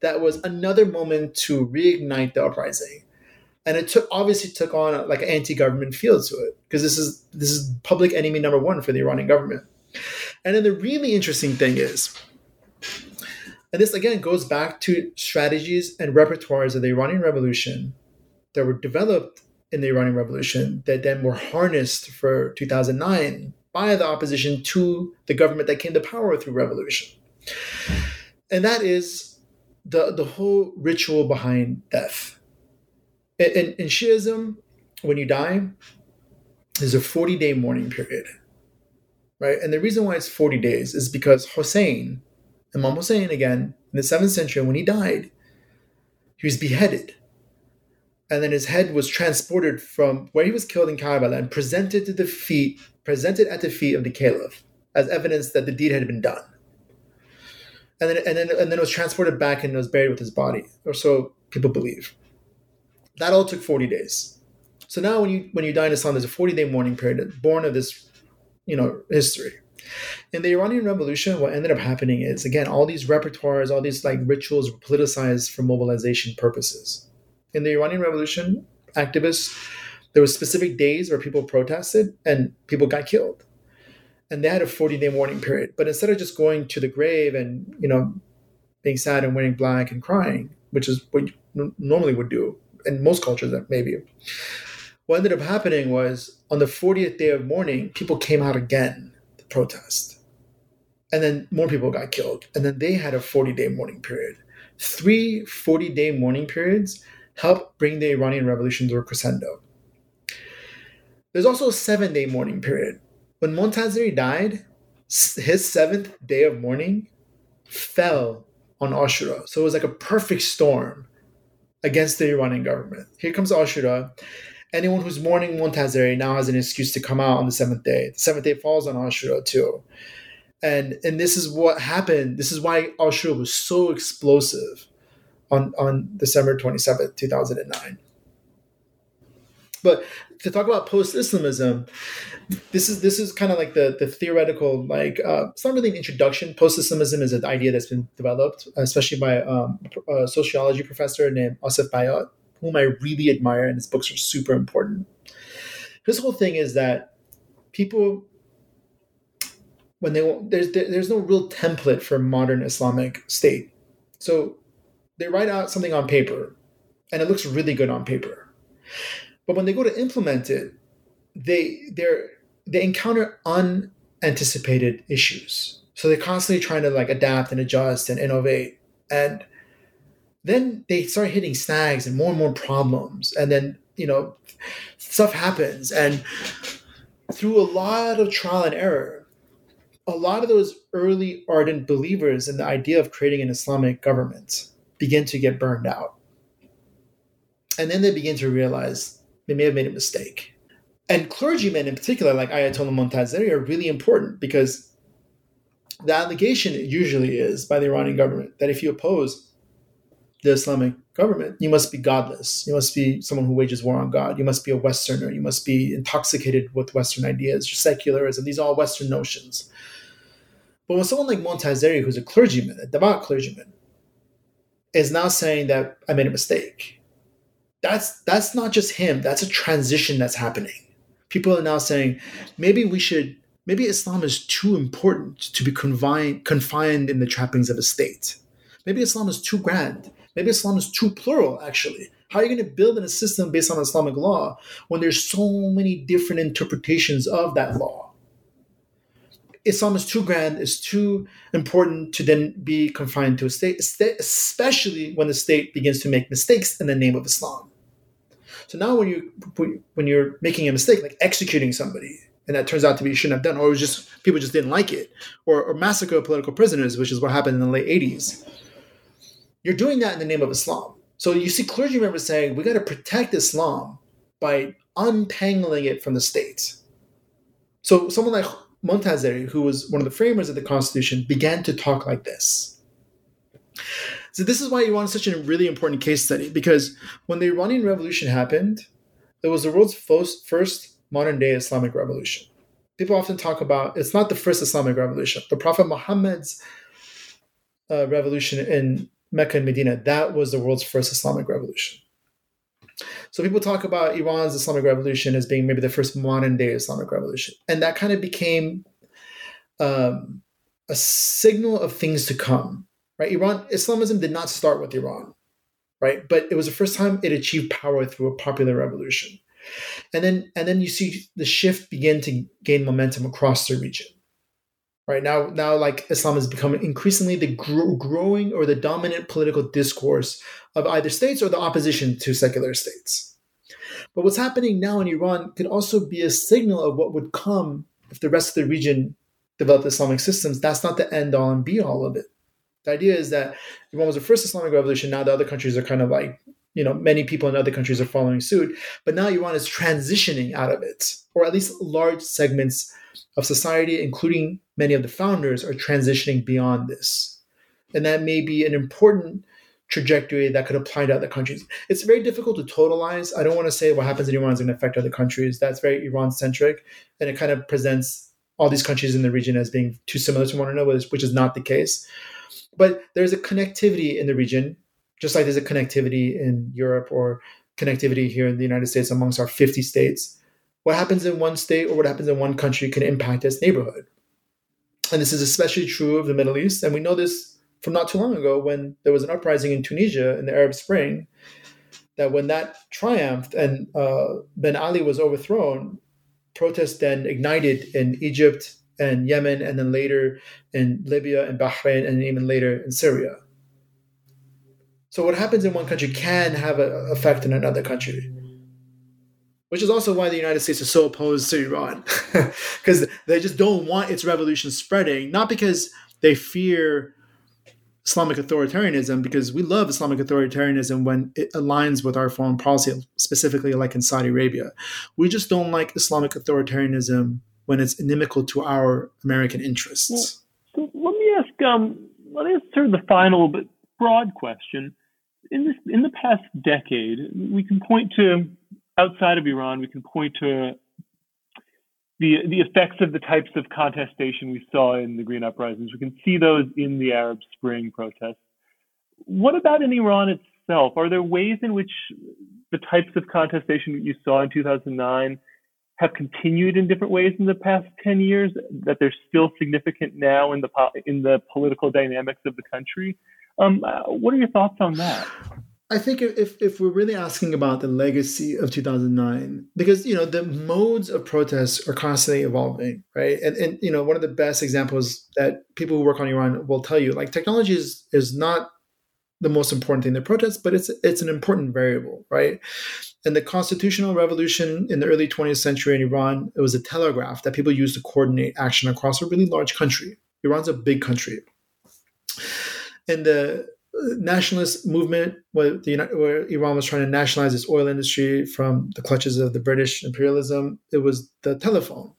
that was another moment to reignite the uprising. And it took obviously took on a, like an anti-government feel to it because this is this is public enemy number one for the Iranian government. And then the really interesting thing is, and this again goes back to strategies and repertoires of the Iranian Revolution that were developed in the Iranian Revolution that then were harnessed for 2009 by the opposition to the government that came to power through revolution. And that is the, the whole ritual behind death. In, in, Shiism, when you die, there's a 40 day mourning period. Right? And the reason why it's 40 days is because Hussein, Imam Hussein again, in the 7th century, when he died, he was beheaded and then his head was transported from where he was killed in Karbala and presented to the feet, presented at the feet of the caliph as evidence that the deed had been done. And then, and then, and then it was transported back and was buried with his body, or so people believe. That all took 40 days. So now, when you when you die in Islam, there's a 40 day mourning period born of this, you know, history. In the Iranian Revolution, what ended up happening is again all these repertoires, all these like rituals were politicized for mobilization purposes in the Iranian Revolution, activists, there were specific days where people protested and people got killed. And they had a 40 day mourning period. But instead of just going to the grave and, you know, being sad and wearing black and crying, which is what you normally would do in most cultures, maybe, what ended up happening was on the 40th day of mourning, people came out again to protest. And then more people got killed. And then they had a 40 day mourning period. Three 40 day mourning periods helped bring the Iranian Revolution to a crescendo. There's also a seven day mourning period. When Montazeri died, his seventh day of mourning fell on Ashura. So it was like a perfect storm against the Iranian government. Here comes Ashura. Anyone who's mourning Montazeri now has an excuse to come out on the seventh day. The seventh day falls on Ashura too. and and this is what happened. This is why Ashura was so explosive on on December twenty seventh, two thousand and nine. But to talk about post Islamism, this is this is kind of like the the theoretical like uh, it's not really an introduction. Post Islamism is an idea that's been developed, especially by um, a sociology professor named Asef Bayat, whom I really admire, and his books are super important. His whole thing is that people when they there's there's no real template for modern Islamic state, so they write out something on paper, and it looks really good on paper, but when they go to implement it, they they're they encounter unanticipated issues. So they're constantly trying to like adapt and adjust and innovate. And then they start hitting snags and more and more problems. And then, you know, stuff happens. And through a lot of trial and error, a lot of those early ardent believers in the idea of creating an Islamic government begin to get burned out. And then they begin to realize they may have made a mistake and clergymen in particular, like Ayatollah Montazeri, are really important because the allegation usually is by the Iranian government that if you oppose the Islamic government, you must be godless. You must be someone who wages war on God. You must be a Westerner. You must be intoxicated with Western ideas, secularism. These are all Western notions. But when someone like Montazeri, who's a clergyman, a devout clergyman, is now saying that I made a mistake, that's that's not just him. That's a transition that's happening people are now saying maybe we should maybe Islam is too important to be confined confined in the trappings of a state. Maybe Islam is too grand. Maybe Islam is too plural, actually. How are you going to build in a system based on Islamic law when there's so many different interpretations of that law? Islam is too grand, is too important to then be confined to a state, especially when the state begins to make mistakes in the name of Islam. So now when you when you're making a mistake, like executing somebody, and that turns out to be you shouldn't have done, or it was just people just didn't like it, or, or massacre political prisoners, which is what happened in the late '80s. You're doing that in the name of Islam. So you see clergy members saying we got to protect Islam by untangling it from the state. So someone like Montazeri, who was one of the framers of the Constitution, began to talk like this. So this is why Iran is such a really important case study because when the Iranian Revolution happened, it was the world's first, modern day Islamic revolution. People often talk about it's not the first Islamic revolution. The Prophet Muhammad's uh, revolution in Mecca and Medina, that was the world's first Islamic revolution. So people talk about Iran's Islamic revolution as being maybe the first modern day Islamic revolution. And that kind of became um, a signal of things to come right? Iran, Islamism did not start with Iran, right? But it was the first time it achieved power through a popular revolution. And then, and then you see the shift begin to gain momentum across the region. Right now, now like Islam has become increasingly the gro- growing or the dominant political discourse of either states or the opposition to secular states. But what's happening now in Iran could also be a signal of what would come if the rest of the region developed Islamic systems. That's not the end all and be all of it. The idea is that Iran was the first Islamic revolution. Now the other countries are kind of like, you know, many people in other countries are following suit. But now Iran is transitioning out of it, or at least large segments of society, including many of the founders, are transitioning beyond this. And that may be an important trajectory that could apply to other countries. It's very difficult to totalize. I don't want to say what happens in Iran is going to affect other countries. That's very Iran centric. And it kind of presents all these countries in the region as being too similar to one another, which is not the case. But there's a connectivity in the region, just like there's a connectivity in Europe or connectivity here in the United States amongst our 50 states. What happens in one state or what happens in one country can impact its neighborhood. And this is especially true of the Middle East. And we know this from not too long ago when there was an uprising in Tunisia in the Arab Spring. That when that triumphed and uh, Ben Ali was overthrown, protests then ignited in Egypt, and Yemen, and then later in Libya and Bahrain, and even later in Syria. So what happens in one country can have an effect in another country, which is also why the United States is so opposed to Iran, because they just don't want its revolution spreading, not because they fear Islamic authoritarianism, because we love Islamic authoritarianism when it aligns with our foreign policy, specifically like in Saudi Arabia. We just don't like Islamic authoritarianism when it's inimical to our American interests. um, let me ask sort of the final but broad question. In this, in the past decade, we can point to outside of Iran, we can point to the the effects of the types of contestation we saw in the Green Uprisings. We can see those in the Arab Spring protests. What about in Iran itself? Are there ways in which the types of contestation that you saw in 2009 have continued in different ways in the past 10 years that they're still significant now in the in the political dynamics of the country um, uh, what are your thoughts on that I think if if we're really asking about the legacy of 2009, because you know the modes of protest are constantly evolving, right? And and you know one of the best examples that people who work on Iran will tell you, like technology is is not the most important thing in the protest, but it's it's an important variable, right? And the constitutional revolution in the early 20th century in Iran, it was a telegraph that people used to coordinate action across a really large country. Iran's a big country. And the nationalist movement where, the, where Iran was trying to nationalize its oil industry from the clutches of the British imperialism, it was the telephone.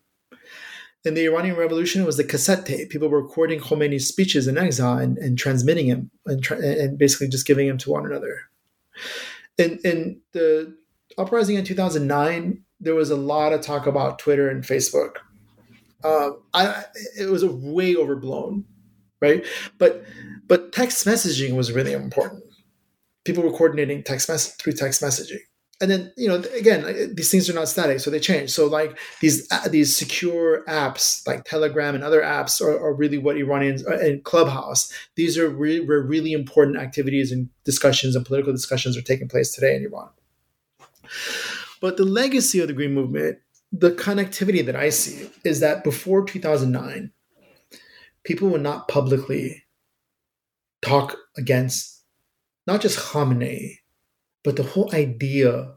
In the Iranian Revolution, it was the cassette tape. People were recording Khomeini's speeches in exile and, and transmitting him and, tra- and basically just giving them to one another. In, in the uprising in 2009, there was a lot of talk about Twitter and Facebook. Uh, I, it was way overblown, right? But but text messaging was really important. People were coordinating text mess through text messaging. And then, you know, again, these things are not static, so they change. So, like these uh, these secure apps, like Telegram and other apps, are, are really what Iranians uh, and Clubhouse. These are really, really important activities and discussions and political discussions are taking place today in Iran. But the legacy of the Green Movement, the connectivity that I see, is that before 2009, people would not publicly talk against not just Khamenei, but the whole idea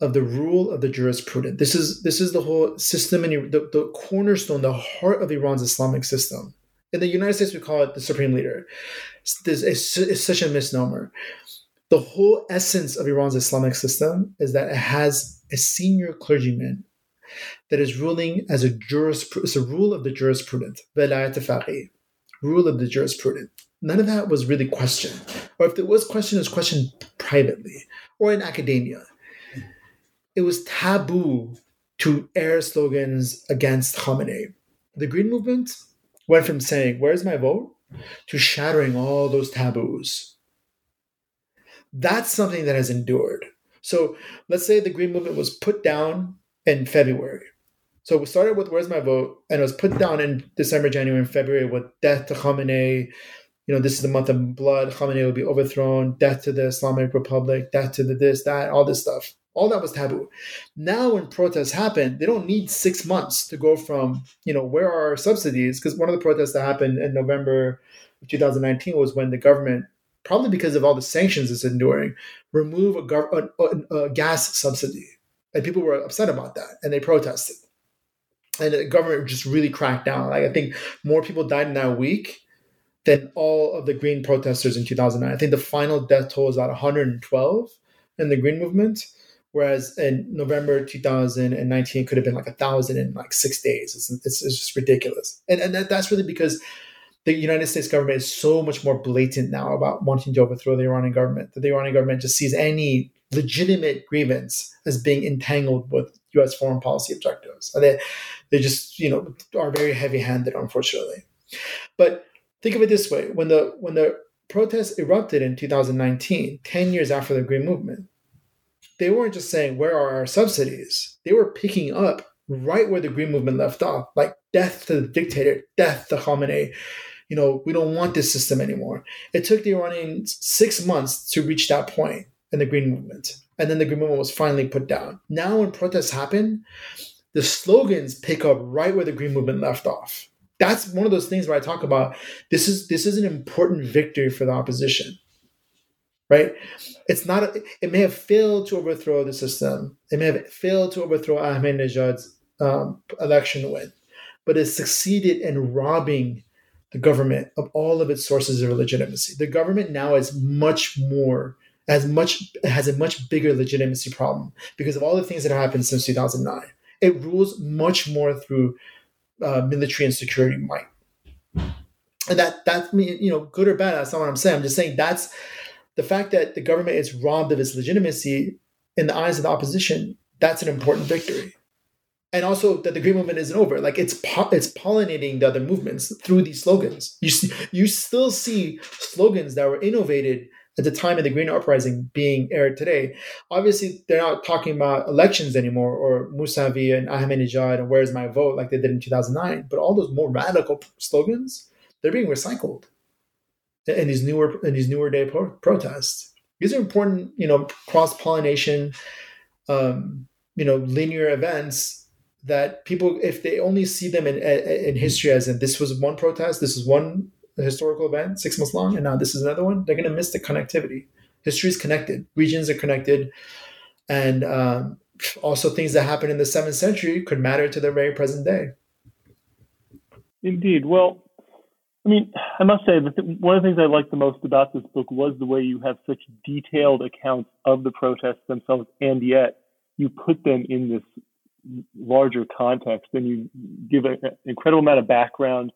of the rule of the jurisprudent. This is this is the whole system and the, the cornerstone, the heart of Iran's Islamic system. In the United States, we call it the supreme leader. This is, such a misnomer. The whole essence of Iran's Islamic system is that it has a senior clergyman that is ruling as a jurisprudence, it's a rule of the jurisprudence, rule of the jurisprudence none of that was really questioned. Or if there was questioned, it was questioned privately or in academia. It was taboo to air slogans against Khamenei. The Green Movement went from saying, Where's my vote? to shattering all those taboos. That's something that has endured. So let's say the Green Movement was put down in February. So we started with Where's My Vote, and it was put down in December, January, and February with Death to Khamenei, you know, this is the month of blood. Khamenei will be overthrown. Death to the Islamic Republic. Death to the this, that, all this stuff. All that was taboo. Now, when protests happen, they don't need six months to go from, you know, where are our subsidies? Because one of the protests that happened in November of 2019 was when the government, probably because of all the sanctions it's enduring, remove a, gov- a, a, a gas subsidy. And people were upset about that and they protested. And the government just really cracked down. Like I think more people died in that week than all of the Green protesters in 2009. I think the final death toll is about 112 in the Green movement, whereas in November 2019 it could have been like a thousand in like six days. It's, it's, it's just ridiculous, and and that, that's really because the United States government is so much more blatant now about wanting to overthrow the Iranian government that the Iranian government just sees any legitimate grievance as being entangled with U.S. foreign policy objectives. And they they just you know are very heavy handed, unfortunately. But think of it this way when the when the protests erupted in 2019 10 years after the green movement they weren't just saying where are our subsidies they were picking up right where the green movement left off like death to the dictator death to khamenei you know we don't want this system anymore it took the iranians six months to reach that point in the green movement and then the green movement was finally put down now when protests happen the slogans pick up right where the green movement left off that's one of those things where I talk about this is this is an important victory for the opposition. Right? It's not a, it may have failed to overthrow the system. It may have failed to overthrow Ahmadinejad's um, election win, but it succeeded in robbing the government of all of its sources of legitimacy. The government now is much more has much has a much bigger legitimacy problem because of all the things that have happened since 2009. It rules much more through uh, military and security might. and that that you know good or bad that's not what i'm saying i'm just saying that's the fact that the government is robbed of its legitimacy in the eyes of the opposition that's an important victory and also that the green movement isn't over like it's po- it's pollinating the other movements through these slogans you see, you still see slogans that were innovated at the time of the green uprising being aired today obviously they're not talking about elections anymore or Musavi and Ahmadinejad and where's my vote like they did in 2009 but all those more radical slogans they're being recycled in these newer in these newer day pro- protests. These are important, you know, cross pollination, um, you know, linear events that people, if they only see them in in history as in this was one protest, this is one historical event, six months long, and now this is another one, they're going to miss the connectivity. History is connected, regions are connected, and um, also things that happened in the seventh century could matter to the very present day. Indeed. Well, I mean, I must say that one of the things I liked the most about this book was the way you have such detailed accounts of the protests themselves, and yet you put them in this larger context and you give an incredible amount of background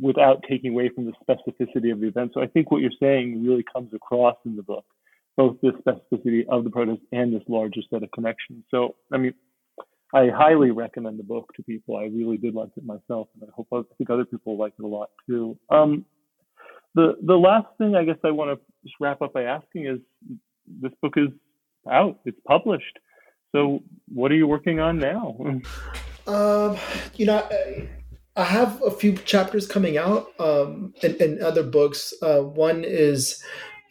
without taking away from the specificity of the event. So I think what you're saying really comes across in the book, both the specificity of the protest and this larger set of connections. So, I mean, I highly recommend the book to people. I really did like it myself, and I hope I think other people like it a lot too. Um, the the last thing I guess I want to just wrap up by asking is this book is out, it's published. So what are you working on now? Um, you know, I, have a few chapters coming out um, other books. Uh, one is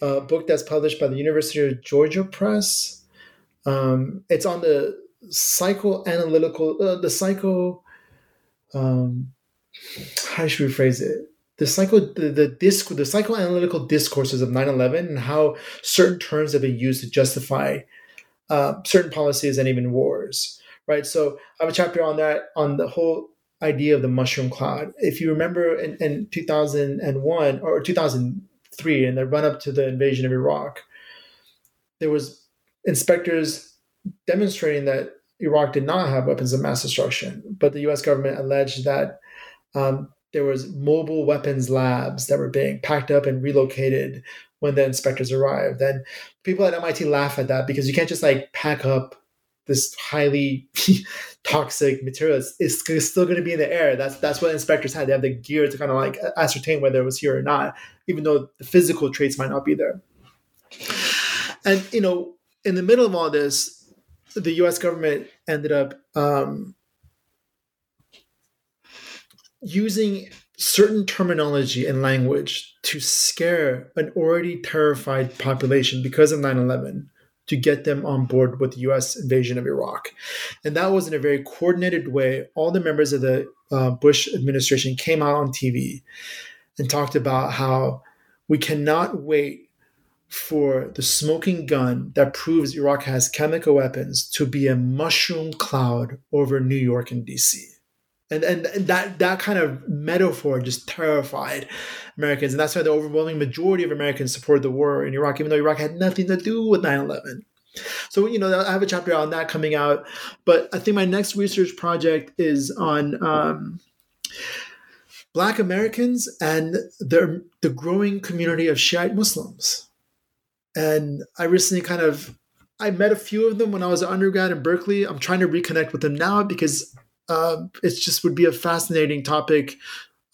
a book that's published by the University of Georgia Press. Um, it's on the psychoanalytical, uh, the psycho, um, how should we phrase it? The psycho, the, the disc, the psychoanalytical discourses of 9/11 and how certain terms have been used to justify uh, certain policies and even wars. Right. So I have a chapter on that on the whole idea of the mushroom cloud. If you remember in, in 2001 or 2003, in the run up to the invasion of Iraq, there was inspectors demonstrating that Iraq did not have weapons of mass destruction, but the U.S. government alleged that um, there was mobile weapons labs that were being packed up and relocated when the inspectors arrived. And people at MIT laugh at that because you can't just like pack up this highly toxic material. is, still going to be in the air. That's that's what inspectors had. They have the gear to kind of like ascertain whether it was here or not, even though the physical traits might not be there. And you know, in the middle of all this, the U.S. government ended up um, using certain terminology and language to scare an already terrified population because of 9-11 to get them on board with the U.S. invasion of Iraq, and that was in a very coordinated way. All the members of the uh, Bush administration came out on TV and talked about how we cannot wait for the smoking gun that proves Iraq has chemical weapons to be a mushroom cloud over New York and DC. And, and that that kind of metaphor just terrified Americans. And that's why the overwhelming majority of Americans support the war in Iraq, even though Iraq had nothing to do with 9 11. So, you know, I have a chapter on that coming out. But I think my next research project is on um, Black Americans and the, the growing community of Shiite Muslims and I recently kind of I met a few of them when I was an undergrad in Berkeley. I'm trying to reconnect with them now because uh, it just would be a fascinating topic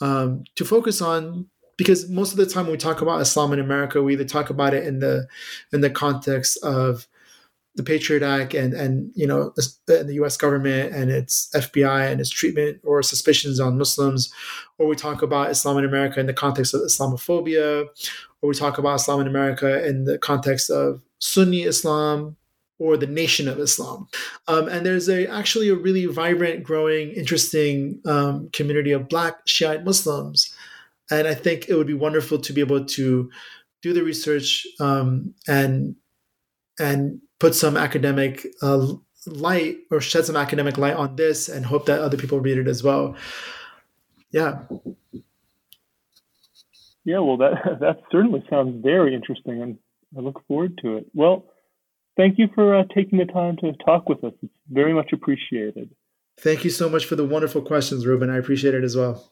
um, to focus on. Because most of the time when we talk about Islam in America, we either talk about it in the in the context of the Patriot Act and and you know and the U.S. government and its FBI and its treatment or suspicions on Muslims, or we talk about Islam in America in the context of Islamophobia, or we talk about Islam in America in the context of Sunni Islam or the Nation of Islam. Um, and there's a actually a really vibrant, growing, interesting um, community of Black Shiite Muslims, and I think it would be wonderful to be able to do the research um, and and put some academic uh, light or shed some academic light on this, and hope that other people read it as well. Yeah. Yeah, well, that that certainly sounds very interesting, and I look forward to it. Well, thank you for uh, taking the time to talk with us. It's very much appreciated. Thank you so much for the wonderful questions, Ruben. I appreciate it as well.